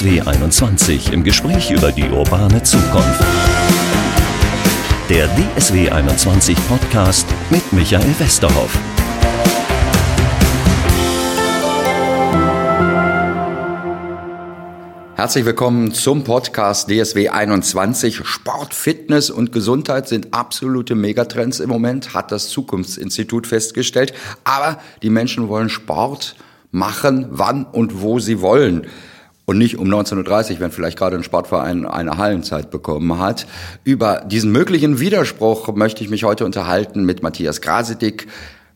DSW 21 im Gespräch über die urbane Zukunft. Der DSW 21 Podcast mit Michael Westerhoff. Herzlich willkommen zum Podcast DSW 21. Sport, Fitness und Gesundheit sind absolute Megatrends im Moment, hat das Zukunftsinstitut festgestellt. Aber die Menschen wollen Sport machen, wann und wo sie wollen. Und nicht um 19.30 Uhr, wenn vielleicht gerade ein Sportverein eine Hallenzeit bekommen hat. Über diesen möglichen Widerspruch möchte ich mich heute unterhalten mit Matthias Grasedick,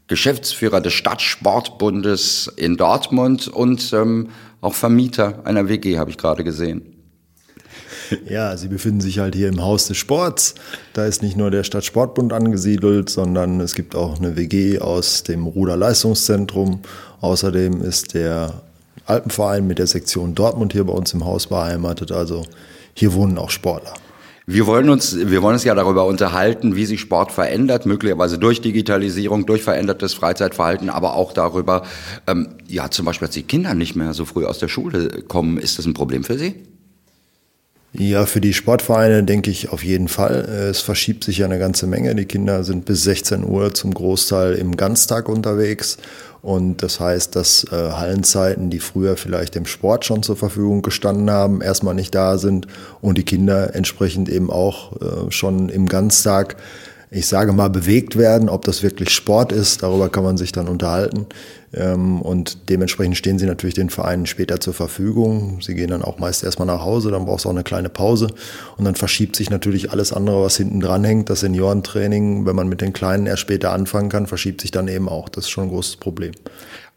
Geschäftsführer des Stadtsportbundes in Dortmund und ähm, auch Vermieter einer WG, habe ich gerade gesehen. Ja, Sie befinden sich halt hier im Haus des Sports. Da ist nicht nur der Stadtsportbund angesiedelt, sondern es gibt auch eine WG aus dem Ruderleistungszentrum. Außerdem ist der Alpenverein mit der Sektion Dortmund hier bei uns im Haus beheimatet. Also hier wohnen auch Sportler. Wir wollen uns, wir wollen uns ja darüber unterhalten, wie sich Sport verändert, möglicherweise durch Digitalisierung, durch verändertes Freizeitverhalten, aber auch darüber, ähm, ja, zum Beispiel, dass die Kinder nicht mehr so früh aus der Schule kommen. Ist das ein Problem für Sie? Ja, für die Sportvereine denke ich auf jeden Fall. Es verschiebt sich ja eine ganze Menge. Die Kinder sind bis 16 Uhr zum Großteil im Ganztag unterwegs und das heißt, dass äh, Hallenzeiten, die früher vielleicht dem Sport schon zur Verfügung gestanden haben, erstmal nicht da sind und die Kinder entsprechend eben auch äh, schon im Ganztag ich sage mal, bewegt werden. Ob das wirklich Sport ist, darüber kann man sich dann unterhalten. Ähm, und dementsprechend stehen sie natürlich den Vereinen später zur Verfügung. Sie gehen dann auch meist erstmal nach Hause, dann braucht es auch eine kleine Pause. Und dann verschiebt sich natürlich alles andere, was hinten dran hängt. Das Seniorentraining, wenn man mit den Kleinen erst später anfangen kann, verschiebt sich dann eben auch. Das ist schon ein großes Problem.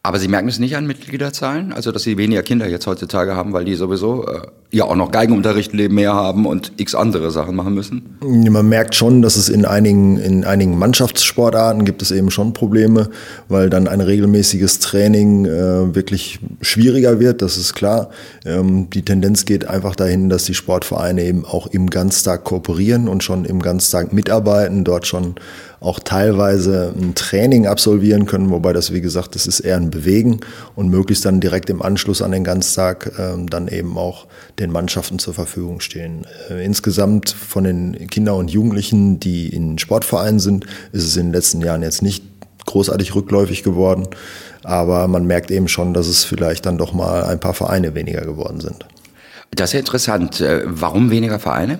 Aber Sie merken es nicht an Mitgliederzahlen, also dass Sie weniger Kinder jetzt heutzutage haben, weil die sowieso äh, ja auch noch Geigenunterricht mehr haben und x andere Sachen machen müssen? Man merkt schon, dass es in einigen, in einigen Mannschaftssportarten gibt es eben schon Probleme, weil dann ein regelmäßiges Training äh, wirklich schwieriger wird, das ist klar. Ähm, die Tendenz geht einfach dahin, dass die Sportvereine eben auch im Ganztag kooperieren und schon im Ganztag mitarbeiten, dort schon auch teilweise ein Training absolvieren können, wobei das, wie gesagt, das ist eher ein Bewegen und möglichst dann direkt im Anschluss an den Ganztag äh, dann eben auch den Mannschaften zur Verfügung stehen. Äh, insgesamt von den Kindern und Jugendlichen, die in Sportvereinen sind, ist es in den letzten Jahren jetzt nicht großartig rückläufig geworden. Aber man merkt eben schon, dass es vielleicht dann doch mal ein paar Vereine weniger geworden sind. Das ist ja interessant. Äh, warum weniger Vereine?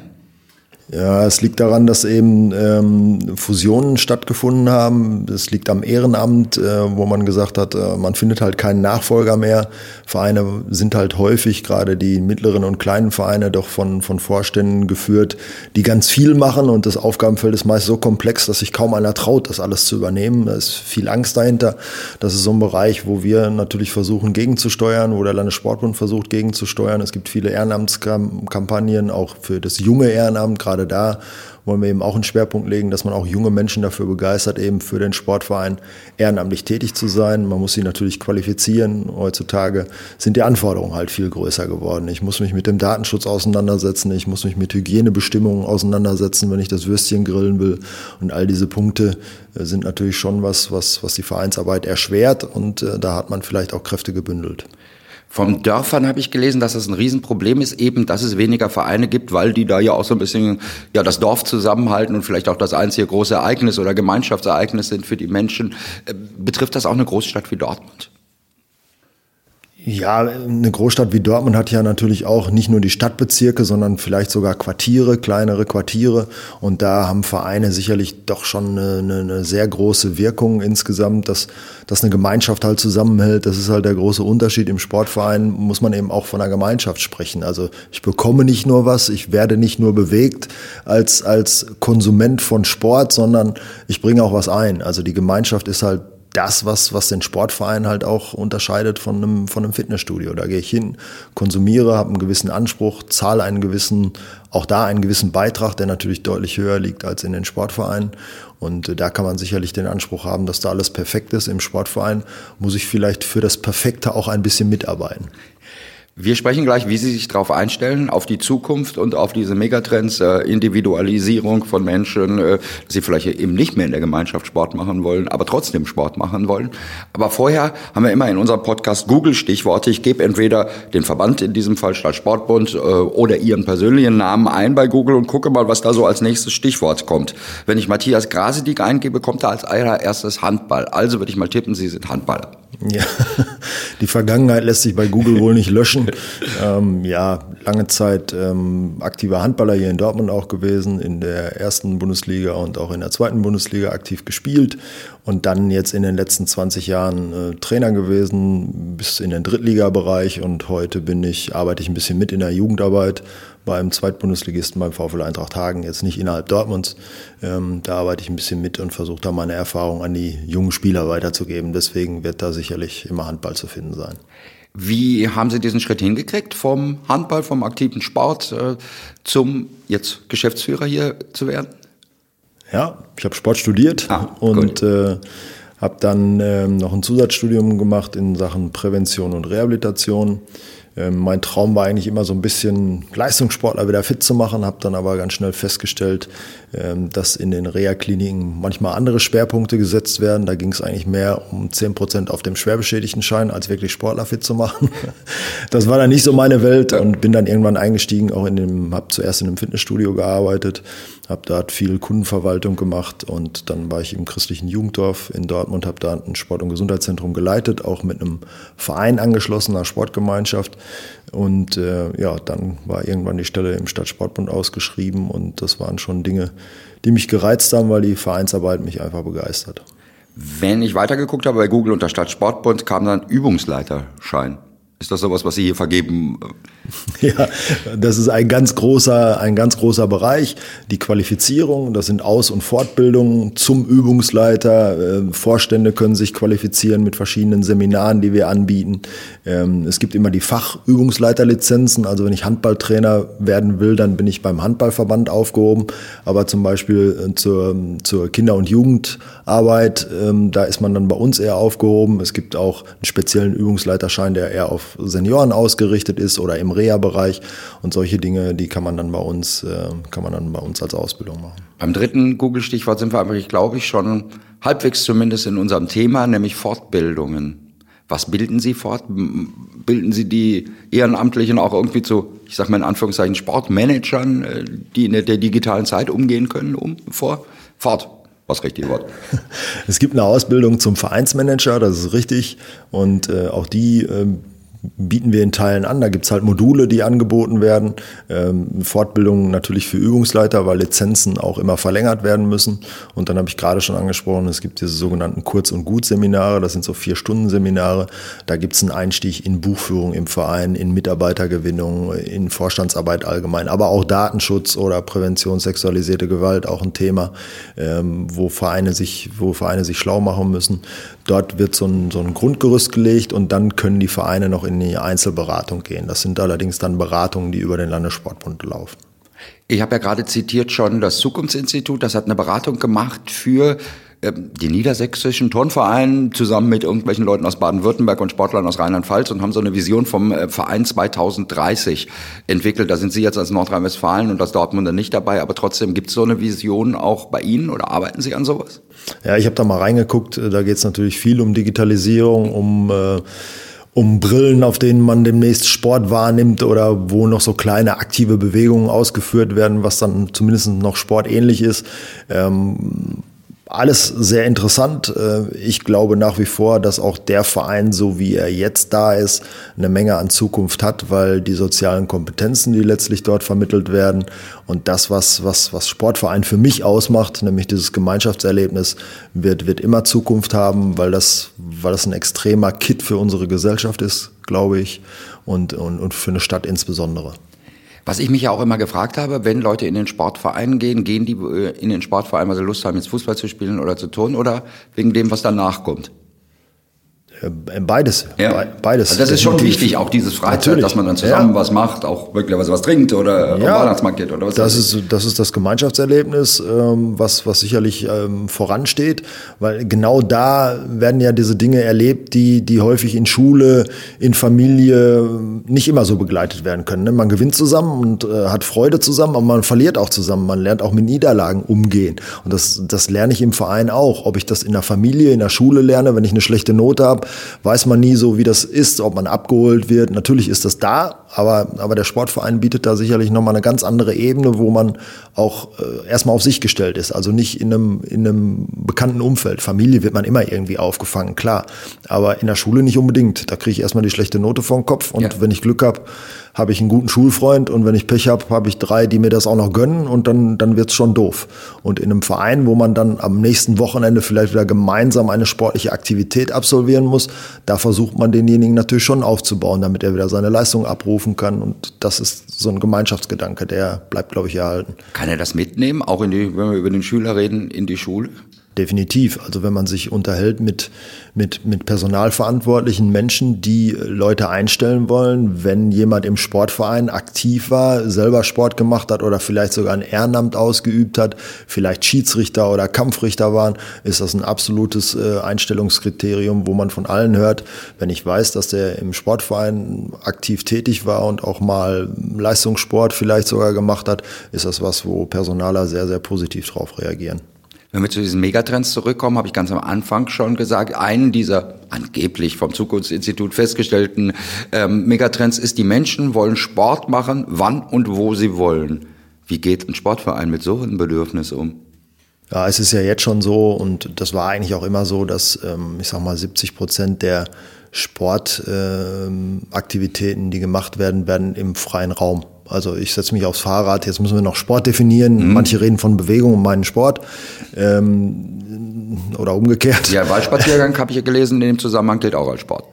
Ja, es liegt daran, dass eben ähm, Fusionen stattgefunden haben. Es liegt am Ehrenamt, äh, wo man gesagt hat, äh, man findet halt keinen Nachfolger mehr. Vereine sind halt häufig, gerade die mittleren und kleinen Vereine, doch von, von Vorständen geführt, die ganz viel machen und das Aufgabenfeld ist meist so komplex, dass sich kaum einer traut, das alles zu übernehmen. Da ist viel Angst dahinter. Das ist so ein Bereich, wo wir natürlich versuchen gegenzusteuern, wo der Landessportbund versucht gegenzusteuern. Es gibt viele Ehrenamtskampagnen, auch für das junge Ehrenamt, gerade gerade da wollen wir eben auch einen Schwerpunkt legen, dass man auch junge Menschen dafür begeistert, eben für den Sportverein ehrenamtlich tätig zu sein. Man muss sie natürlich qualifizieren. Heutzutage sind die Anforderungen halt viel größer geworden. Ich muss mich mit dem Datenschutz auseinandersetzen, ich muss mich mit Hygienebestimmungen auseinandersetzen, wenn ich das Würstchen grillen will. Und all diese Punkte äh, sind natürlich schon was, was, was die Vereinsarbeit erschwert und äh, da hat man vielleicht auch Kräfte gebündelt. Von Dörfern habe ich gelesen, dass es ein Riesenproblem ist, eben, dass es weniger Vereine gibt, weil die da ja auch so ein bisschen ja das Dorf zusammenhalten und vielleicht auch das einzige große Ereignis oder Gemeinschaftsereignis sind für die Menschen. Äh, betrifft das auch eine Großstadt wie Dortmund? Ja, eine Großstadt wie Dortmund hat ja natürlich auch nicht nur die Stadtbezirke, sondern vielleicht sogar Quartiere, kleinere Quartiere. Und da haben Vereine sicherlich doch schon eine, eine, sehr große Wirkung insgesamt, dass, dass eine Gemeinschaft halt zusammenhält. Das ist halt der große Unterschied. Im Sportverein muss man eben auch von einer Gemeinschaft sprechen. Also ich bekomme nicht nur was, ich werde nicht nur bewegt als, als Konsument von Sport, sondern ich bringe auch was ein. Also die Gemeinschaft ist halt das, was, was den Sportverein halt auch unterscheidet von einem, von einem Fitnessstudio. Da gehe ich hin, konsumiere, habe einen gewissen Anspruch, zahle einen gewissen, auch da einen gewissen Beitrag, der natürlich deutlich höher liegt als in den Sportvereinen. Und äh, da kann man sicherlich den Anspruch haben, dass da alles perfekt ist. Im Sportverein muss ich vielleicht für das Perfekte auch ein bisschen mitarbeiten. Wir sprechen gleich, wie Sie sich darauf einstellen, auf die Zukunft und auf diese Megatrends, äh, Individualisierung von Menschen, äh, dass sie vielleicht eben nicht mehr in der Gemeinschaft Sport machen wollen, aber trotzdem Sport machen wollen. Aber vorher haben wir immer in unserem Podcast Google-Stichworte. Ich gebe entweder den Verband, in diesem Fall Stadtsportbund, äh, oder Ihren persönlichen Namen ein bei Google und gucke mal, was da so als nächstes Stichwort kommt. Wenn ich Matthias Grasediek eingebe, kommt da als allererstes Handball. Also würde ich mal tippen, Sie sind Handballer. Ja, die Vergangenheit lässt sich bei Google wohl nicht löschen. Ähm, ja, lange Zeit ähm, aktiver Handballer hier in Dortmund auch gewesen, in der ersten Bundesliga und auch in der zweiten Bundesliga aktiv gespielt und dann jetzt in den letzten 20 Jahren äh, Trainer gewesen bis in den Drittligabereich und heute bin ich, arbeite ich ein bisschen mit in der Jugendarbeit beim Zweitbundesligisten beim VfL Eintracht Hagen, jetzt nicht innerhalb Dortmunds. Ähm, da arbeite ich ein bisschen mit und versuche da meine Erfahrung an die jungen Spieler weiterzugeben. Deswegen wird da sicherlich immer Handball zu finden sein. Wie haben Sie diesen Schritt hingekriegt, vom Handball, vom aktiven Sport äh, zum jetzt Geschäftsführer hier zu werden? Ja, ich habe Sport studiert ah, und äh, habe dann äh, noch ein Zusatzstudium gemacht in Sachen Prävention und Rehabilitation. Ähm, mein Traum war eigentlich immer so ein bisschen Leistungssportler wieder fit zu machen, habe dann aber ganz schnell festgestellt, ähm, dass in den Reha-Kliniken manchmal andere Schwerpunkte gesetzt werden. Da ging es eigentlich mehr um 10 Prozent auf dem schwerbeschädigten Schein, als wirklich Sportler fit zu machen. Das war dann nicht so meine Welt und bin dann irgendwann eingestiegen, auch in dem, habe zuerst in einem Fitnessstudio gearbeitet, habe dort viel Kundenverwaltung gemacht und dann war ich im christlichen Jugenddorf in Dortmund, habe da ein Sport- und Gesundheitszentrum geleitet, auch mit einem Verein angeschlossener Sportgemeinschaft. Und äh, ja, dann war irgendwann die Stelle im Stadtsportbund ausgeschrieben und das waren schon Dinge, die mich gereizt haben, weil die Vereinsarbeit mich einfach begeistert. Wenn ich weitergeguckt habe bei Google unter Stadtsportbund, kam dann Übungsleiterschein. Ist das sowas, was Sie hier vergeben? Ja, das ist ein ganz großer, ein ganz großer Bereich. Die Qualifizierung, das sind Aus- und Fortbildungen zum Übungsleiter. Ähm, Vorstände können sich qualifizieren mit verschiedenen Seminaren, die wir anbieten. Ähm, es gibt immer die Fachübungsleiterlizenzen. Also wenn ich Handballtrainer werden will, dann bin ich beim Handballverband aufgehoben. Aber zum Beispiel äh, zur, zur Kinder- und Jugendarbeit, ähm, da ist man dann bei uns eher aufgehoben. Es gibt auch einen speziellen Übungsleiterschein, der eher auf Senioren ausgerichtet ist oder im Reha-Bereich. Und solche Dinge, die kann man dann bei uns, äh, kann man dann bei uns als Ausbildung machen. Beim dritten Google-Stichwort sind wir aber, ich glaube ich, schon halbwegs zumindest in unserem Thema, nämlich Fortbildungen. Was bilden Sie fort? Bilden Sie die Ehrenamtlichen auch irgendwie zu, ich sage mal in Anführungszeichen, Sportmanagern, äh, die in der digitalen Zeit umgehen können, um vor? Fort was richtige Wort. Es gibt eine Ausbildung zum Vereinsmanager, das ist richtig. Und äh, auch die äh, bieten wir in Teilen an. Da gibt's halt Module, die angeboten werden. Ähm, Fortbildungen natürlich für Übungsleiter, weil Lizenzen auch immer verlängert werden müssen. Und dann habe ich gerade schon angesprochen, es gibt diese sogenannten Kurz- und Gut-Seminare. Das sind so vier Stunden Seminare. Da gibt's einen Einstieg in Buchführung im Verein, in Mitarbeitergewinnung, in Vorstandsarbeit allgemein, aber auch Datenschutz oder Prävention sexualisierte Gewalt, auch ein Thema, ähm, wo Vereine sich, wo Vereine sich schlau machen müssen. Dort wird so ein, so ein Grundgerüst gelegt und dann können die Vereine noch in die Einzelberatung gehen. Das sind allerdings dann Beratungen, die über den Landessportbund laufen. Ich habe ja gerade zitiert schon das Zukunftsinstitut, das hat eine Beratung gemacht für ähm, die niedersächsischen Turnvereine zusammen mit irgendwelchen Leuten aus Baden-Württemberg und Sportlern aus Rheinland-Pfalz und haben so eine Vision vom äh, Verein 2030 entwickelt. Da sind Sie jetzt als Nordrhein-Westfalen und als Dortmunder nicht dabei, aber trotzdem gibt es so eine Vision auch bei Ihnen oder arbeiten Sie an sowas? Ja, ich habe da mal reingeguckt. Da geht es natürlich viel um Digitalisierung, um äh, um Brillen, auf denen man demnächst Sport wahrnimmt oder wo noch so kleine aktive Bewegungen ausgeführt werden, was dann zumindest noch sportähnlich ist. Ähm, alles sehr interessant. Äh, ich glaube nach wie vor, dass auch der Verein, so wie er jetzt da ist, eine Menge an Zukunft hat, weil die sozialen Kompetenzen, die letztlich dort vermittelt werden und das, was, was, was Sportverein für mich ausmacht, nämlich dieses Gemeinschaftserlebnis, wird, wird immer Zukunft haben, weil das, weil das ein extremer Kit für unsere Gesellschaft ist, glaube ich, und, und, und für eine Stadt insbesondere. Was ich mich ja auch immer gefragt habe, wenn Leute in den Sportverein gehen, gehen die äh, in den Sportverein, weil sie Lust haben, jetzt Fußball zu spielen oder zu turnen oder wegen dem, was danach kommt? Äh, beides. Ja. Beides. Also das ist schon wichtig, auch dieses Freizeit, Natürlich. dass man dann zusammen ja. was macht, auch möglicherweise was trinkt oder ja. Weihnachtsmarkt geht oder was. Das ist, das ist das Gemeinschaftserlebnis, ähm, was, was sicherlich ähm, voransteht, weil genau da werden ja diese Dinge erlebt, die, die häufig in Schule, in Familie nicht immer so begleitet werden können. Ne? Man gewinnt zusammen und äh, hat Freude zusammen, aber man verliert auch zusammen. Man lernt auch mit Niederlagen umgehen. Und das, das lerne ich im Verein auch. Ob ich das in der Familie, in der Schule lerne, wenn ich eine schlechte Note habe, weiß man nie so, wie das ist, ob man abgeholt wird. Natürlich ist das da, aber, aber der Sportverein bietet da sicherlich nochmal eine ganz andere Ebene, wo man auch äh, erstmal auf sich gestellt ist. Also nicht in einem, in einem bekannten Umfeld. Familie wird man immer irgendwie aufgefangen, klar. Aber in der Schule nicht unbedingt. Da kriege ich erstmal die schlechte Note vom Kopf und ja. wenn ich Glück habe, habe ich einen guten Schulfreund und wenn ich Pech habe, habe ich drei, die mir das auch noch gönnen und dann, dann wird's schon doof. Und in einem Verein, wo man dann am nächsten Wochenende vielleicht wieder gemeinsam eine sportliche Aktivität absolvieren muss, da versucht man denjenigen natürlich schon aufzubauen, damit er wieder seine Leistung abrufen kann. Und das ist so ein Gemeinschaftsgedanke, der bleibt, glaube ich, erhalten. Kann er das mitnehmen, auch in die, wenn wir über den Schüler reden, in die Schule? Definitiv. Also wenn man sich unterhält mit, mit, mit personalverantwortlichen Menschen, die Leute einstellen wollen, wenn jemand im Sportverein aktiv war, selber Sport gemacht hat oder vielleicht sogar ein Ehrenamt ausgeübt hat, vielleicht Schiedsrichter oder Kampfrichter waren, ist das ein absolutes äh, Einstellungskriterium, wo man von allen hört, wenn ich weiß, dass der im Sportverein aktiv tätig war und auch mal Leistungssport vielleicht sogar gemacht hat, ist das was, wo Personaler sehr, sehr positiv drauf reagieren. Wenn wir zu diesen Megatrends zurückkommen, habe ich ganz am Anfang schon gesagt, einen dieser angeblich vom Zukunftsinstitut festgestellten ähm, Megatrends ist, die Menschen wollen Sport machen, wann und wo sie wollen. Wie geht ein Sportverein mit so einem Bedürfnis um? Ja, es ist ja jetzt schon so und das war eigentlich auch immer so, dass ähm, ich sag mal 70 Prozent der Sportaktivitäten, ähm, die gemacht werden, werden im freien Raum also ich setze mich aufs Fahrrad, jetzt müssen wir noch Sport definieren. Mhm. Manche reden von Bewegung und meinen Sport. Ähm, oder umgekehrt. Ja, Waldspaziergang habe ich ja gelesen, in dem Zusammenhang gilt auch als Sport.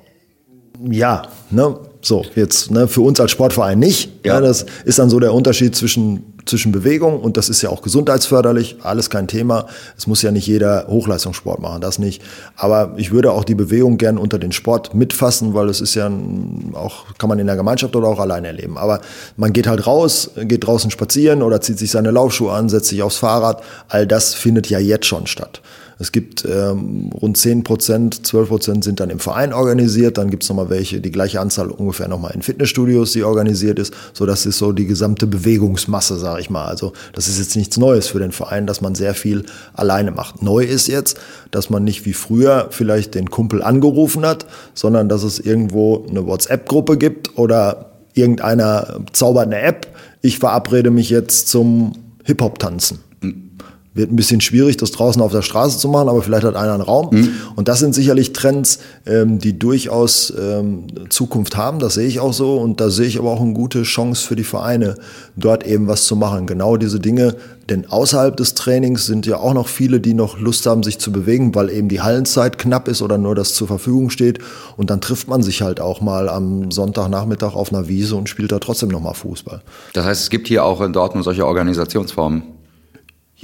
Ja, ne, so, jetzt, ne, für uns als Sportverein nicht. Ja. Ne, das ist dann so der Unterschied zwischen zwischen Bewegung und das ist ja auch gesundheitsförderlich, alles kein Thema. Es muss ja nicht jeder Hochleistungssport machen, das nicht. Aber ich würde auch die Bewegung gern unter den Sport mitfassen, weil es ist ja auch, kann man in der Gemeinschaft oder auch alleine erleben. Aber man geht halt raus, geht draußen spazieren oder zieht sich seine Laufschuhe an, setzt sich aufs Fahrrad. All das findet ja jetzt schon statt. Es gibt ähm, rund 10 Prozent, 12 Prozent sind dann im Verein organisiert. Dann gibt es nochmal welche, die gleiche Anzahl ungefähr nochmal in Fitnessstudios, die organisiert ist. So, das ist so die gesamte Bewegungsmasse, sage ich mal. Also das ist jetzt nichts Neues für den Verein, dass man sehr viel alleine macht. Neu ist jetzt, dass man nicht wie früher vielleicht den Kumpel angerufen hat, sondern dass es irgendwo eine WhatsApp-Gruppe gibt oder irgendeiner zaubert eine App. Ich verabrede mich jetzt zum Hip-Hop-Tanzen. Wird ein bisschen schwierig, das draußen auf der Straße zu machen, aber vielleicht hat einer einen Raum. Mhm. Und das sind sicherlich Trends, ähm, die durchaus ähm, Zukunft haben. Das sehe ich auch so. Und da sehe ich aber auch eine gute Chance für die Vereine, dort eben was zu machen. Genau diese Dinge. Denn außerhalb des Trainings sind ja auch noch viele, die noch Lust haben, sich zu bewegen, weil eben die Hallenzeit knapp ist oder nur das zur Verfügung steht. Und dann trifft man sich halt auch mal am Sonntagnachmittag auf einer Wiese und spielt da trotzdem nochmal Fußball. Das heißt, es gibt hier auch in Dortmund solche Organisationsformen.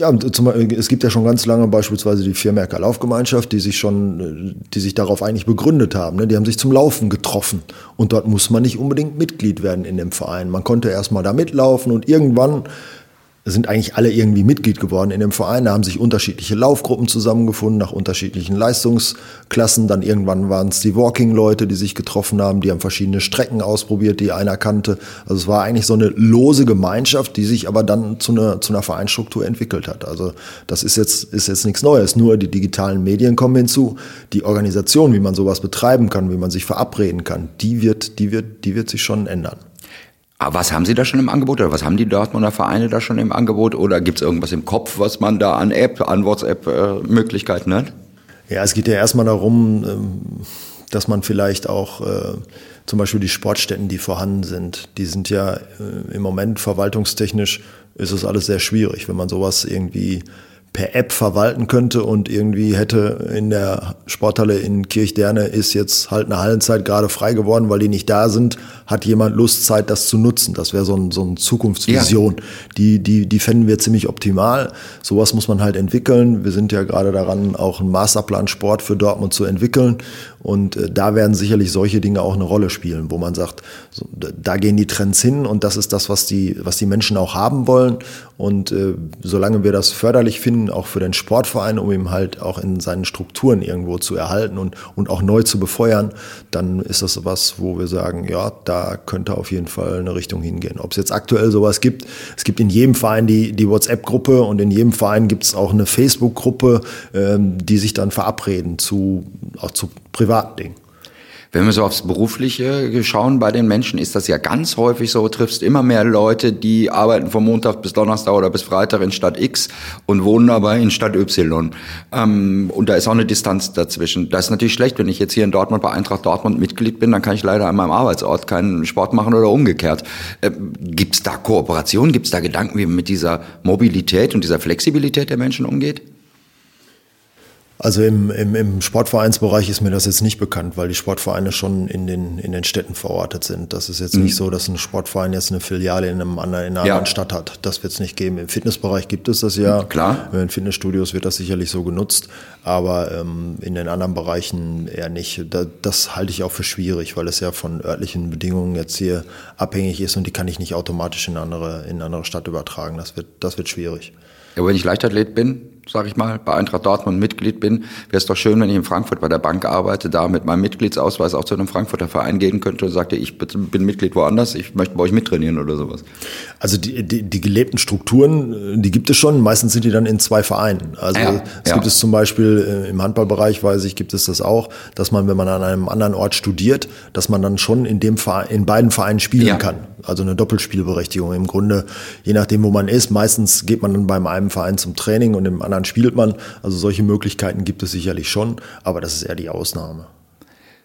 Ja, zum, es gibt ja schon ganz lange beispielsweise die Viermerker Laufgemeinschaft, die sich schon, die sich darauf eigentlich begründet haben. Ne? Die haben sich zum Laufen getroffen. Und dort muss man nicht unbedingt Mitglied werden in dem Verein. Man konnte erstmal da mitlaufen und irgendwann sind eigentlich alle irgendwie Mitglied geworden in dem Verein. Da haben sich unterschiedliche Laufgruppen zusammengefunden nach unterschiedlichen Leistungsklassen. Dann irgendwann waren es die Walking-Leute, die sich getroffen haben, die haben verschiedene Strecken ausprobiert, die einer kannte. Also es war eigentlich so eine lose Gemeinschaft, die sich aber dann zu einer, zu einer Vereinsstruktur entwickelt hat. Also das ist jetzt, ist jetzt nichts Neues. Nur die digitalen Medien kommen hinzu. Die Organisation, wie man sowas betreiben kann, wie man sich verabreden kann, die wird, die wird, die wird sich schon ändern. Aber was haben Sie da schon im Angebot oder was haben die Dortmunder Vereine da schon im Angebot oder gibt es irgendwas im Kopf, was man da an App, an WhatsApp-Möglichkeiten äh, hat? Ja, es geht ja erstmal darum, ähm, dass man vielleicht auch äh, zum Beispiel die Sportstätten, die vorhanden sind, die sind ja äh, im Moment verwaltungstechnisch ist es alles sehr schwierig, wenn man sowas irgendwie per App verwalten könnte und irgendwie hätte in der Sporthalle in Kirchderne ist jetzt halt eine Hallenzeit gerade frei geworden, weil die nicht da sind, hat jemand Lust, Zeit, das zu nutzen. Das wäre so, ein, so eine Zukunftsvision. Ja. Die, die, die fänden wir ziemlich optimal. Sowas muss man halt entwickeln. Wir sind ja gerade daran, auch einen Masterplan Sport für Dortmund zu entwickeln. Und äh, da werden sicherlich solche Dinge auch eine Rolle spielen, wo man sagt, da gehen die Trends hin und das ist das, was die, was die Menschen auch haben wollen. Und äh, solange wir das förderlich finden, auch für den Sportverein, um ihn halt auch in seinen Strukturen irgendwo zu erhalten und, und auch neu zu befeuern, dann ist das was, wo wir sagen, ja, da könnte auf jeden Fall eine Richtung hingehen. Ob es jetzt aktuell sowas gibt, es gibt in jedem Verein die, die WhatsApp-Gruppe und in jedem Verein gibt es auch eine Facebook-Gruppe, ähm, die sich dann verabreden zu, auch zu privaten Dingen. Wenn wir so aufs Berufliche schauen bei den Menschen, ist das ja ganz häufig so, triffst immer mehr Leute, die arbeiten von Montag bis Donnerstag oder bis Freitag in Stadt X und wohnen aber in Stadt Y. Ähm, und da ist auch eine Distanz dazwischen. Das ist natürlich schlecht, wenn ich jetzt hier in Dortmund bei Eintracht Dortmund Mitglied bin, dann kann ich leider an meinem Arbeitsort keinen Sport machen oder umgekehrt. Ähm, Gibt es da Kooperation? Gibt es da Gedanken, wie man mit dieser Mobilität und dieser Flexibilität der Menschen umgeht? Also im, im, im Sportvereinsbereich ist mir das jetzt nicht bekannt, weil die Sportvereine schon in den, in den Städten verortet sind. Das ist jetzt mhm. nicht so, dass ein Sportverein jetzt eine Filiale in, einem anderen, in einer ja. anderen Stadt hat. Das wird es nicht geben. Im Fitnessbereich gibt es das ja. Klar. In Fitnessstudios wird das sicherlich so genutzt, aber ähm, in den anderen Bereichen eher nicht. Da, das halte ich auch für schwierig, weil es ja von örtlichen Bedingungen jetzt hier abhängig ist und die kann ich nicht automatisch in eine andere, in eine andere Stadt übertragen. Das wird, das wird schwierig. Ja, wenn ich Leichtathlet bin, sage ich mal, bei Eintracht Dortmund Mitglied bin, wäre es doch schön, wenn ich in Frankfurt bei der Bank arbeite, da mit meinem Mitgliedsausweis auch zu einem Frankfurter Verein gehen könnte und sagte, ich bin Mitglied woanders, ich möchte bei euch mittrainieren oder sowas. Also die, die, die gelebten Strukturen, die gibt es schon. Meistens sind die dann in zwei Vereinen. Also ja, es ja. gibt es zum Beispiel äh, im Handballbereich, weiß ich, gibt es das auch, dass man, wenn man an einem anderen Ort studiert, dass man dann schon in dem Verein, in beiden Vereinen spielen ja. kann. Also eine Doppelspielberechtigung im Grunde, je nachdem, wo man ist. Meistens geht man dann beim einen Verein zum Training und im anderen spielt man. Also solche Möglichkeiten gibt es sicherlich schon, aber das ist eher die Ausnahme.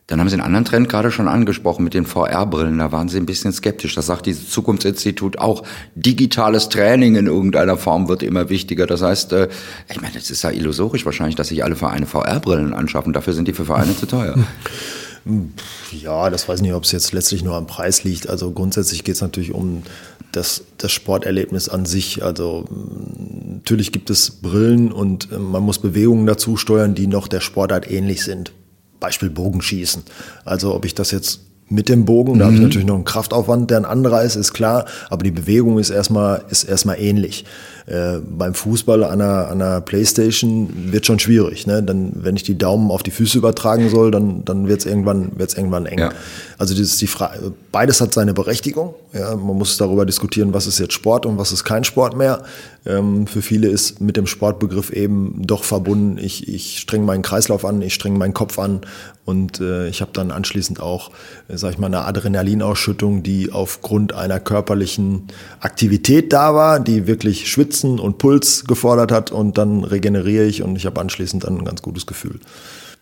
Dann haben Sie einen anderen Trend gerade schon angesprochen mit den VR-Brillen. Da waren Sie ein bisschen skeptisch. Das sagt dieses Zukunftsinstitut auch. Digitales Training in irgendeiner Form wird immer wichtiger. Das heißt, äh, ich meine, es ist ja illusorisch wahrscheinlich, dass sich alle Vereine VR-Brillen anschaffen. Dafür sind die für Vereine zu teuer. Ja, das weiß ich nicht, ob es jetzt letztlich nur am Preis liegt. Also grundsätzlich geht es natürlich um das, das Sporterlebnis an sich. Also natürlich gibt es Brillen und äh, man muss Bewegungen dazu steuern, die noch der Sportart ähnlich sind. Beispiel Bogenschießen. Also ob ich das jetzt mit dem Bogen, da habe ich mhm. natürlich noch einen Kraftaufwand, der ein anderer ist, ist klar, aber die Bewegung ist erstmal, ist erstmal ähnlich. Äh, beim Fußball an einer, an einer Playstation wird schon schwierig. Ne? Dann, wenn ich die Daumen auf die Füße übertragen soll, dann, dann wird es irgendwann, wird's irgendwann eng. Ja. Also das ist die Frage, beides hat seine Berechtigung. Ja? Man muss darüber diskutieren, was ist jetzt Sport und was ist kein Sport mehr. Ähm, für viele ist mit dem Sportbegriff eben doch verbunden, ich, ich strenge meinen Kreislauf an, ich strenge meinen Kopf an und äh, ich habe dann anschließend auch, äh, sag ich mal, eine Adrenalinausschüttung, die aufgrund einer körperlichen Aktivität da war, die wirklich Schwitzen und Puls gefordert hat und dann regeneriere ich und ich habe anschließend dann ein ganz gutes Gefühl.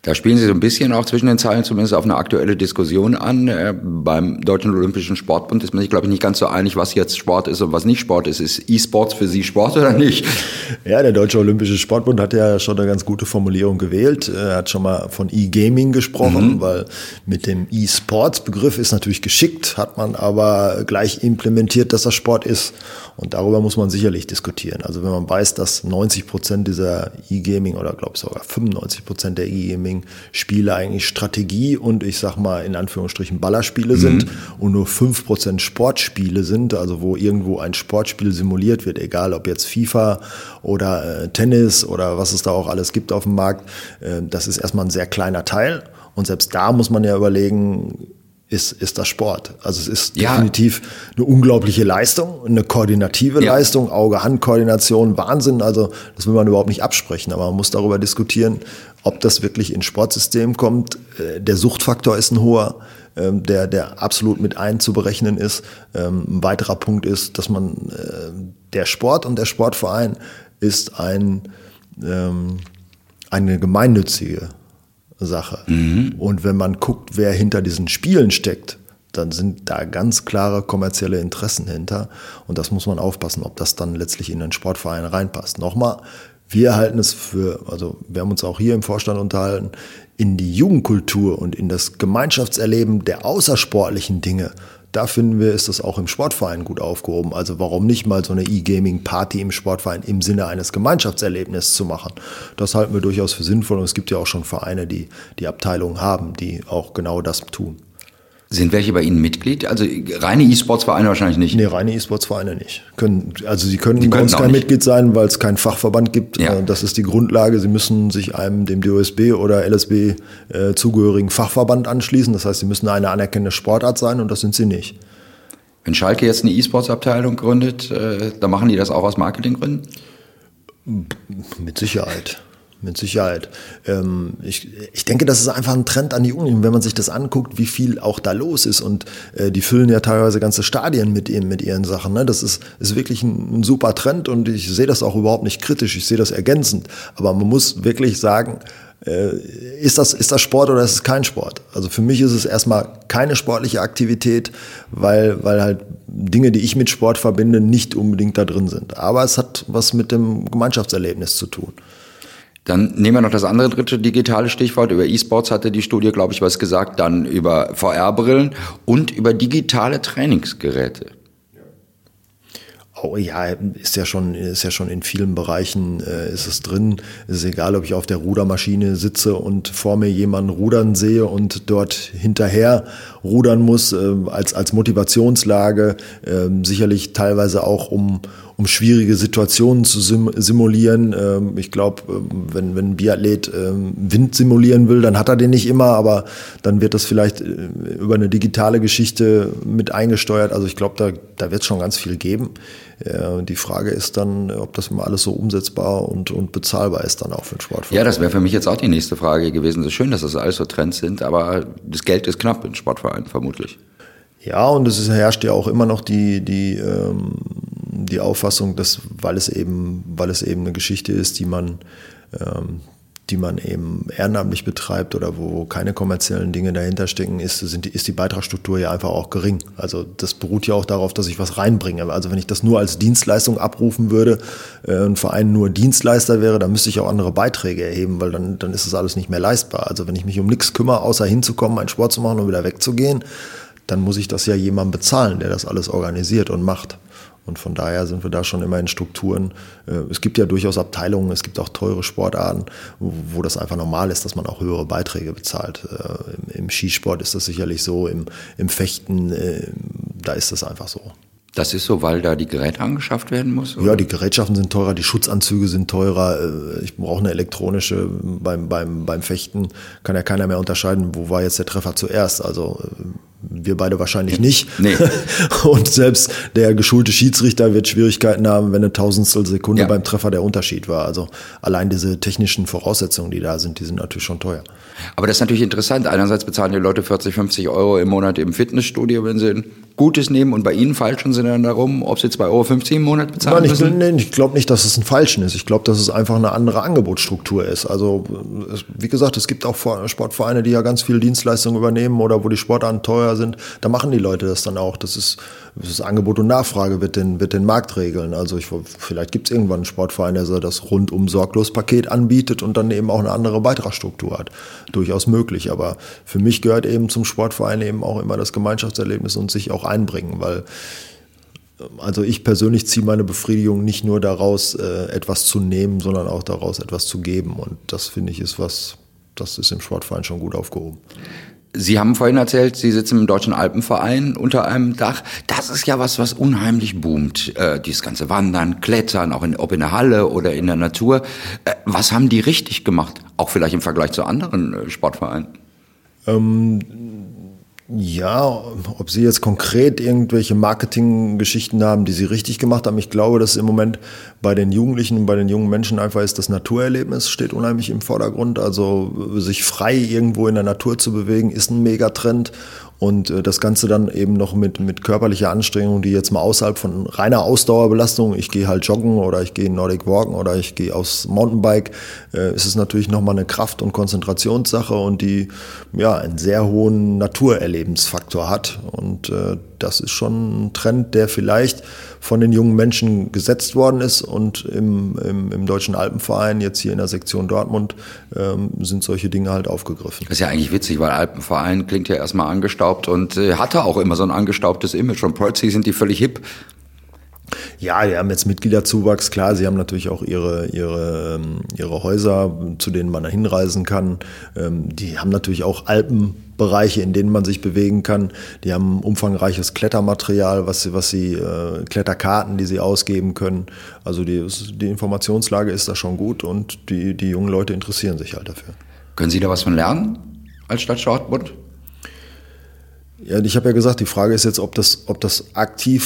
Da spielen Sie so ein bisschen auch zwischen den Zeilen zumindest auf eine aktuelle Diskussion an. Äh, beim Deutschen Olympischen Sportbund ist man sich, glaube ich, nicht ganz so einig, was jetzt Sport ist und was nicht Sport ist. Ist E-Sports für Sie Sport oder nicht? Ja, der Deutsche Olympische Sportbund hat ja schon eine ganz gute Formulierung gewählt. Er hat schon mal von E-Gaming gesprochen, mhm. weil mit dem E-Sports-Begriff ist natürlich geschickt, hat man aber gleich implementiert, dass das Sport ist. Und darüber muss man sicherlich diskutieren. Also wenn man weiß, dass 90 Prozent dieser E-Gaming oder glaube ich sogar 95 Prozent der E-Gaming-Spiele eigentlich Strategie und ich sag mal in Anführungsstrichen Ballerspiele mhm. sind und nur 5 Prozent Sportspiele sind, also wo irgendwo ein Sportspiel simuliert wird, egal ob jetzt FIFA oder äh, Tennis oder was es da auch alles gibt auf dem Markt, äh, das ist erstmal ein sehr kleiner Teil. Und selbst da muss man ja überlegen, ist, ist das Sport. Also es ist ja. definitiv eine unglaubliche Leistung, eine koordinative ja. Leistung, Auge-Hand-Koordination, Wahnsinn. Also das will man überhaupt nicht absprechen, aber man muss darüber diskutieren, ob das wirklich ins Sportsystem kommt. Äh, der Suchtfaktor ist ein hoher, ähm, der, der absolut mit einzuberechnen ist. Ähm, ein weiterer Punkt ist, dass man äh, der Sport und der Sportverein ist ein, ähm, eine gemeinnützige Sache. Mhm. Und wenn man guckt, wer hinter diesen Spielen steckt, dann sind da ganz klare kommerzielle Interessen hinter. Und das muss man aufpassen, ob das dann letztlich in den Sportverein reinpasst. Nochmal, Wir halten es für, also wir haben uns auch hier im Vorstand unterhalten, in die Jugendkultur und in das Gemeinschaftserleben der außersportlichen Dinge da finden wir, ist das auch im Sportverein gut aufgehoben. Also warum nicht mal so eine E-Gaming-Party im Sportverein im Sinne eines Gemeinschaftserlebnisses zu machen? Das halten wir durchaus für sinnvoll und es gibt ja auch schon Vereine, die die Abteilungen haben, die auch genau das tun. Sind welche bei Ihnen Mitglied? Also reine E-Sports-Vereine wahrscheinlich nicht? Nee, reine E-Sports-Vereine nicht. Können, also sie können bei uns kein Mitglied sein, weil es keinen Fachverband gibt. Ja. Äh, das ist die Grundlage. Sie müssen sich einem dem DOSB oder LSB äh, zugehörigen Fachverband anschließen. Das heißt, sie müssen eine anerkannte Sportart sein und das sind sie nicht. Wenn Schalke jetzt eine E-Sports-Abteilung gründet, äh, dann machen die das auch aus Marketinggründen? Mit Sicherheit mit Sicherheit. Ähm, ich, ich denke, das ist einfach ein Trend an die Uni. wenn man sich das anguckt, wie viel auch da los ist und äh, die füllen ja teilweise ganze Stadien mit, mit ihren Sachen. Ne? Das ist, ist wirklich ein, ein super Trend und ich sehe das auch überhaupt nicht kritisch. Ich sehe das ergänzend. Aber man muss wirklich sagen, äh, ist das, ist das Sport oder ist es kein Sport? Also für mich ist es erstmal keine sportliche Aktivität, weil, weil halt Dinge, die ich mit Sport verbinde, nicht unbedingt da drin sind. Aber es hat was mit dem Gemeinschaftserlebnis zu tun. Dann nehmen wir noch das andere dritte digitale Stichwort. Über E-Sports hatte die Studie, glaube ich, was gesagt. Dann über VR-Brillen und über digitale Trainingsgeräte. Oh ja, ist ja schon, ist ja schon in vielen Bereichen äh, ist es drin. Es ist egal, ob ich auf der Rudermaschine sitze und vor mir jemanden rudern sehe und dort hinterher rudern muss, äh, als, als Motivationslage, äh, sicherlich teilweise auch um, um schwierige Situationen zu sim simulieren. Ähm, ich glaube, ähm, wenn, wenn ein Biathlet ähm, Wind simulieren will, dann hat er den nicht immer, aber dann wird das vielleicht äh, über eine digitale Geschichte mit eingesteuert. Also ich glaube, da, da wird es schon ganz viel geben. Die Frage ist dann, ob das mal alles so umsetzbar und, und bezahlbar ist dann auch für den Sportverein. Ja, das wäre für mich jetzt auch die nächste Frage gewesen. Es ist schön, dass das alles so Trends sind, aber das Geld ist knapp in Sportvereinen vermutlich. Ja, und es herrscht ja auch immer noch die, die ähm, die Auffassung, dass weil es eben, weil es eben eine Geschichte ist, die man, ähm, die man eben ehrenamtlich betreibt oder wo keine kommerziellen Dinge dahinter stecken, ist, sind, ist die Beitragsstruktur ja einfach auch gering. Also das beruht ja auch darauf, dass ich was reinbringe. Also wenn ich das nur als Dienstleistung abrufen würde, äh, ein Verein nur Dienstleister wäre, dann müsste ich auch andere Beiträge erheben, weil dann, dann ist das alles nicht mehr leistbar. Also wenn ich mich um nichts kümmere, außer hinzukommen, einen Sport zu machen und wieder wegzugehen, dann muss ich das ja jemandem bezahlen, der das alles organisiert und macht. Und von daher sind wir da schon immer in Strukturen. Äh, es gibt ja durchaus Abteilungen, es gibt auch teure Sportarten, wo das einfach normal ist, dass man auch höhere Beiträge bezahlt. Äh, Im Skisport ist das sicherlich so, im, Fechten, äh, da ist das einfach so. Das ist so, weil da die Geräte angeschafft werden muss? Oder? Ja, die Gerätschaften sind teurer, die Schutzanzüge sind teurer. Ich brauche eine elektronische. Beim, beim, beim Fechten kann ja keiner mehr unterscheiden, wo war jetzt der Treffer zuerst. Also wir beide wahrscheinlich nicht. Nee. Und selbst der geschulte Schiedsrichter wird Schwierigkeiten haben, wenn eine Tausendstel Sekunde ja. beim Treffer der Unterschied war. Also allein diese technischen Voraussetzungen, die da sind, die sind natürlich schon teuer. Aber das ist natürlich interessant. Einerseits bezahlen die Leute 40, 50 Euro im Monat im Fitnessstudio, wenn sie Gutes nehmen und bei Ihnen falschen sie dann darum, ob sie 2,50 Euro im Monat bezahlen Nein, ich, müssen? Nee, ich glaube nicht, dass es ein Falschen ist. Ich glaube, dass es einfach eine andere Angebotsstruktur ist. Also wie gesagt, es gibt auch Sportvereine, die ja ganz viel Dienstleistungen übernehmen oder wo die Sportarten teuer sind. Da machen die Leute das dann auch. Das ist das Angebot und Nachfrage wird den, wird den Markt regeln. Also ich, vielleicht gibt es irgendwann einen Sportverein, der so das rundum sorglos Paket anbietet und dann eben auch eine andere Beitragsstruktur hat. Durchaus möglich. Aber für mich gehört eben zum Sportverein eben auch immer das Gemeinschaftserlebnis und sich auch einbringen, weil also ich persönlich ziehe meine Befriedigung nicht nur daraus, äh, etwas zu nehmen, sondern auch daraus, etwas zu geben. Und das finde ich ist was, das ist im Sportverein schon gut aufgehoben. Sie haben vorhin erzählt, Sie sitzen im Deutschen Alpenverein unter einem Dach. Das ist ja was, was unheimlich boomt. Äh, dieses ganze Wandern, Klettern, auch in, ob in der Halle oder in der Natur. Äh, was haben die richtig gemacht? Auch vielleicht im Vergleich zu anderen äh, Sportvereinen? Ähm, ja, ob Sie jetzt konkret irgendwelche Marketinggeschichten haben, die Sie richtig gemacht haben. Ich glaube, dass im Moment bei den Jugendlichen und bei den jungen Menschen einfach ist, das Naturerlebnis steht unheimlich im Vordergrund. Also sich frei irgendwo in der Natur zu bewegen, ist ein Megatrend. Und äh, das Ganze dann eben noch mit, mit körperlicher Anstrengung, die jetzt mal außerhalb von reiner Ausdauerbelastung, ich gehe halt joggen oder ich gehe Nordic Walken oder ich gehe aufs Mountainbike, äh, ist es natürlich nochmal eine Kraft- und Konzentrationssache und die ja einen sehr hohen Naturerlebensfaktor hat. Und äh, das ist schon ein Trend, der vielleicht von den jungen Menschen gesetzt worden ist und im, im, im Deutschen Alpenverein, jetzt hier in der Sektion Dortmund, ähm, sind solche Dinge halt aufgegriffen. Das ist ja eigentlich witzig, weil Alpenverein klingt ja erstmal angestaubt und äh, hatte auch immer so ein angestaubtes Image. Und plötzlich sind die völlig hip. Ja, die haben jetzt Mitgliederzuwachs, klar, sie haben natürlich auch ihre, ihre, ähm, ihre Häuser, zu denen man hinreisen kann. Ähm, die haben natürlich auch Alpenbereiche, in denen man sich bewegen kann. Die haben umfangreiches Klettermaterial, was sie, was sie äh, Kletterkarten, die sie ausgeben können. Also die, die Informationslage ist da schon gut und die, die jungen Leute interessieren sich halt dafür. Können Sie da was von lernen als Stadt Dortmund? Ja, ich habe ja gesagt, die Frage ist jetzt, ob das, ob das aktiv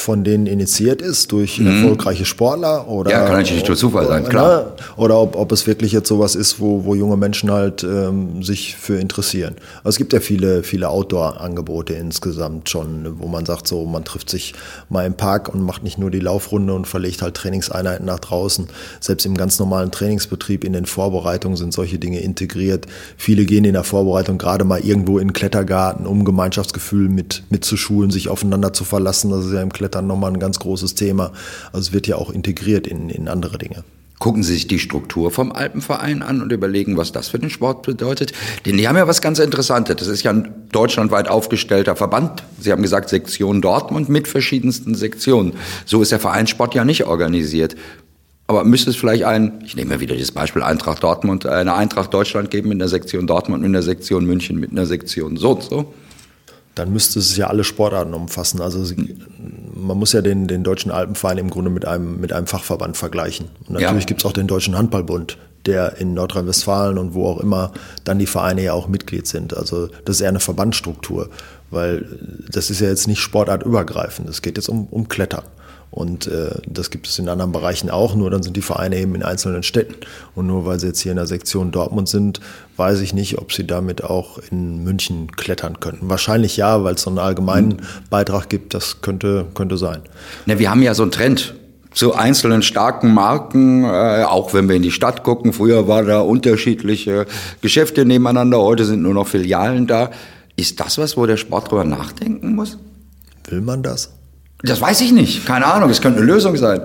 von denen initiiert ist durch mhm. erfolgreiche Sportler oder ja, kann natürlich durch Zufall sein, klar. Ne? Oder ob, ob es wirklich jetzt sowas ist, wo, wo junge Menschen halt ähm, sich für interessieren. Also es gibt ja viele, viele Outdoor-Angebote insgesamt schon, wo man sagt, so man trifft sich mal im Park und macht nicht nur die Laufrunde und verlegt halt Trainingseinheiten nach draußen. Selbst im ganz normalen Trainingsbetrieb in den Vorbereitungen sind solche Dinge integriert. Viele gehen in der Vorbereitung gerade mal irgendwo in den Klettergarten, um Gemeinschaftsgefühl mit, mitzuschulen, sich aufeinander zu verlassen. Das ist ja im Klettern dann nochmal ein ganz großes Thema. Also es wird ja auch integriert in, in andere Dinge gucken Sie sich die Struktur vom Alpenverein an und überlegen, was das für den Sport bedeutet. Denn die haben ja was ganz Interessantes. Das ist ja ein deutschlandweit aufgestellter Verband. Sie haben gesagt, Sektion Dortmund mit verschiedensten Sektionen. So ist der Vereinssport ja nicht organisiert. Aber müsste es vielleicht ein, ich nehme wieder das Beispiel Eintracht Dortmund, eine Eintracht Deutschland geben in der Sektion Dortmund, in der Sektion München, mit einer Sektion so und so? Dann müsste es ja alle Sportarten umfassen. Also man muss ja den, den Deutschen Alpenverein im Grunde mit einem, mit einem Fachverband vergleichen. Und natürlich ja. gibt es auch den Deutschen Handballbund, der in Nordrhein-Westfalen und wo auch immer dann die Vereine ja auch Mitglied sind. Also das ist eher eine Verbandsstruktur, weil das ist ja jetzt nicht sportartübergreifend. Es geht jetzt um, um Klettern. Und äh, das gibt es in anderen Bereichen auch, nur dann sind die Vereine eben in einzelnen Städten. Und nur weil sie jetzt hier in der Sektion Dortmund sind, weiß ich nicht, ob sie damit auch in München klettern könnten. Wahrscheinlich ja, weil es so einen allgemeinen mhm. Beitrag gibt, das könnte, könnte sein. Na, wir haben ja so einen Trend zu einzelnen starken Marken, äh, auch wenn wir in die Stadt gucken. Früher waren da unterschiedliche Geschäfte nebeneinander, heute sind nur noch Filialen da. Ist das was, wo der Sport drüber nachdenken muss? Will man das? Das weiß ich nicht. Keine Ahnung. Es könnte eine Lösung sein.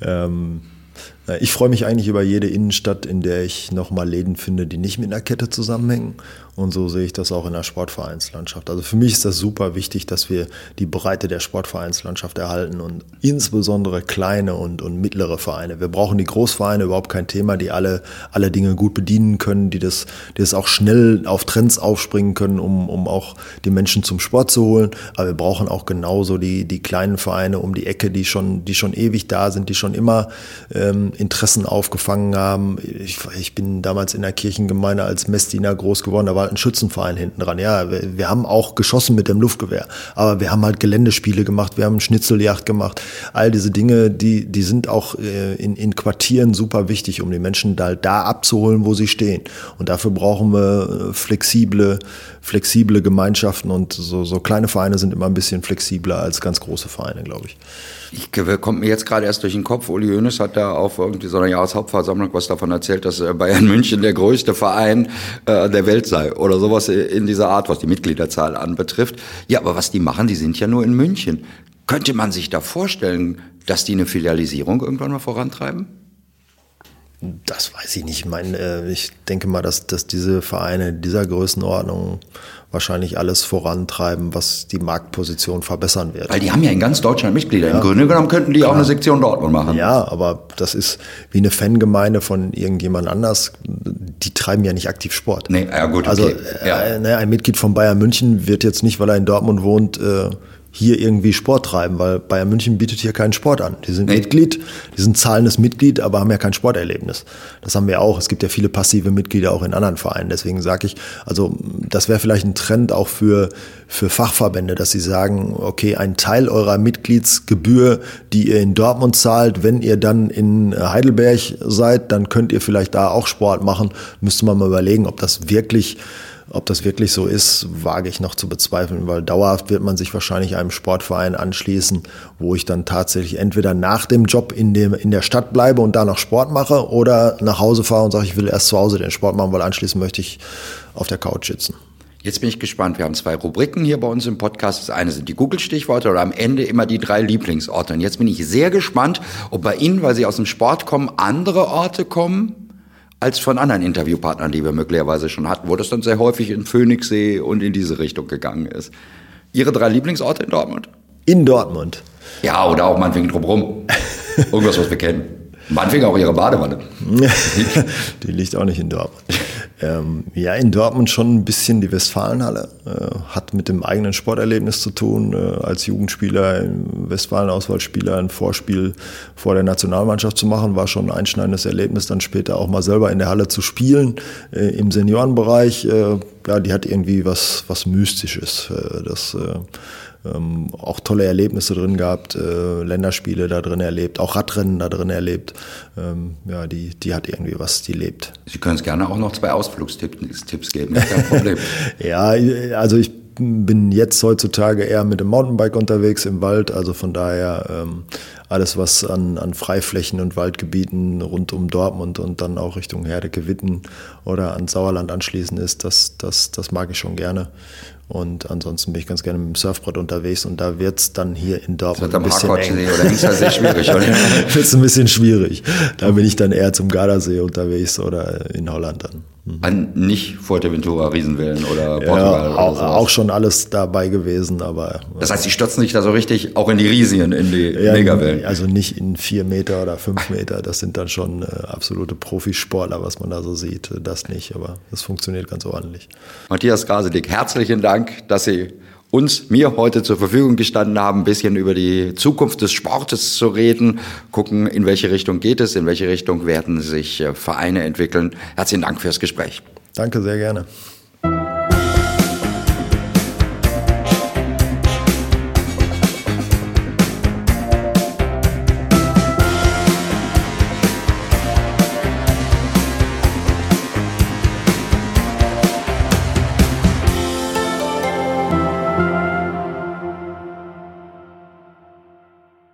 Ähm, ich freue mich eigentlich über jede Innenstadt, in der ich nochmal Läden finde, die nicht mit einer Kette zusammenhängen und so sehe ich das auch in der Sportvereinslandschaft. Also für mich ist das super wichtig, dass wir die Breite der Sportvereinslandschaft erhalten und insbesondere kleine und, und mittlere Vereine. Wir brauchen die Großvereine überhaupt kein Thema, die alle, alle Dinge gut bedienen können, die das, die das auch schnell auf Trends aufspringen können, um, um auch die Menschen zum Sport zu holen. Aber wir brauchen auch genauso die, die kleinen Vereine um die Ecke, die schon, die schon ewig da sind, die schon immer ähm, Interessen aufgefangen haben. Ich, ich bin damals in der Kirchengemeinde als Messdiener groß geworden, da war halt ein Schützenverein hinten dran. Ja, wir, wir, haben auch geschossen mit dem Luftgewehr, aber wir haben halt Geländespiele gemacht, wir haben Schnitzeljagd gemacht. All diese Dinge, die, die sind auch äh, in, in Quartieren super wichtig, um die Menschen da, da abzuholen, wo sie stehen. Und dafür brauchen wir äh, flexible, flexible Gemeinschaften und so, so kleine Vereine sind immer ein bisschen flexibler als ganz große Vereine, glaube ich. Ich kommt mir jetzt gerade erst durch den Kopf, Uli Hoeneß hat da auf irgendwie so einer Jahreshauptversammlung was davon erzählt, dass äh, Bayern München der größte Verein äh, der Welt sei oder sowas in dieser Art, was die Mitgliederzahl anbetrifft. Ja, aber was die machen, die sind ja nur in München. Könnte man sich da vorstellen, dass die eine Filialisierung irgendwann mal vorantreiben? Das weiß ich nicht. Ich meine, äh, ich denke mal, dass, dass diese Vereine dieser Größenordnung wahrscheinlich alles vorantreiben, was die Marktposition verbessern wird. Weil die haben ja in ganz Deutschland Mitglieder. Ja. Im Grunde genommen könnten die Klar. auch eine Sektion Dortmund machen. Ja, aber das ist wie eine Fangemeinde von irgendjemand anders. Die treiben ja nicht aktiv Sport. Nee, ja gut. Also, okay. Ja. äh, ein Mitglied von Bayern München wird jetzt nicht, weil er in Dortmund wohnt, äh, hier irgendwie Sport treiben, weil Bayern München bietet hier keinen Sport an. Die sind nee. Mitglied, die sind zahlendes Mitglied, aber haben ja kein Sporterlebnis. Das haben wir auch. Es gibt ja viele passive Mitglieder auch in anderen Vereinen. Deswegen sage ich, also das wäre vielleicht ein Trend auch für, für Fachverbände, dass sie sagen, okay, ein Teil eurer Mitgliedsgebühr, die ihr in Dortmund zahlt, wenn ihr dann in Heidelberg seid, dann könnt ihr vielleicht da auch Sport machen. Müsste man mal überlegen, ob das wirklich ob das wirklich so ist, wage ich noch zu bezweifeln, weil dauerhaft wird man sich wahrscheinlich einem Sportverein anschließen, wo ich dann tatsächlich entweder nach dem Job in, dem, in der Stadt bleibe und da noch Sport mache oder nach Hause fahre und sage, ich will erst zu Hause den Sport machen, weil anschließend möchte ich auf der Couch sitzen. Jetzt bin ich gespannt. Wir haben zwei Rubriken hier bei uns im Podcast. Das eine sind die Google-Stichworte oder am Ende immer die drei Lieblingsorte. Und jetzt bin ich sehr gespannt, ob bei Ihnen, weil Sie aus dem Sport kommen, andere Orte kommen als von anderen Interviewpartnern, die wir möglicherweise schon hatten, wo das dann sehr häufig in Phoenixsee und in diese Richtung gegangen ist. Ihre drei Lieblingsorte in Dortmund? In Dortmund. Ja, oder auch meinetwegen drumherum. Irgendwas, was wir kennen. Meinetwegen auch Ihre Badewanne. die liegt auch nicht in Dortmund. Ähm, ja, in Dortmund schon ein bisschen die Westfalenhalle. Äh, hat mit dem eigenen Sporterlebnis zu tun. Äh, als Jugendspieler, Westfalen-Auswahlspieler, ein Vorspiel vor der Nationalmannschaft zu machen, war schon ein einschneidendes Erlebnis. Dann später auch mal selber in der Halle zu spielen, äh, im Seniorenbereich. Äh, ja, die hat irgendwie was, was Mystisches. Äh, das äh, ähm, auch tolle Erlebnisse drin gehabt, äh, Länderspiele da drin erlebt, auch Radrennen da drin erlebt. Ähm, ja, die, die hat irgendwie was, die lebt. Sie können es gerne auch noch zwei Ausflugstipps geben, kein Problem. ja, also ich bin jetzt heutzutage eher mit dem Mountainbike unterwegs im Wald, also von daher ähm, alles, was an, an Freiflächen und Waldgebieten rund um Dortmund und dann auch Richtung Herdecke, Witten oder an Sauerland anschließend ist, das, das, das mag ich schon gerne. Und ansonsten bin ich ganz gerne mit dem Surfbrett unterwegs und da wird es dann hier in Dortmund ein bisschen eng. oder Hengstersee schwierig, oder? wird's ein bisschen schwierig. Da bin ich dann eher zum Gardasee unterwegs oder in Holland dann. Mhm. An nicht Fuerteventura, Riesenwellen oder Portugal. Ja, auch, oder auch, schon alles dabei gewesen, aber. Das heißt, die stürzen sich da so richtig auch in die Riesien, in die ja, Megawellen. Also nicht in vier Meter oder fünf Meter. Das sind dann schon äh, absolute Profisportler, was man da so sieht. Das nicht, aber das funktioniert ganz ordentlich. Matthias Graselig, herzlichen Dank, dass Sie uns, mir heute zur Verfügung gestanden haben, ein bisschen über die Zukunft des Sportes zu reden, gucken, in welche Richtung geht es, in welche Richtung werden sich äh, Vereine entwickeln. Herzlichen Dank fürs Gespräch. Danke, sehr gerne.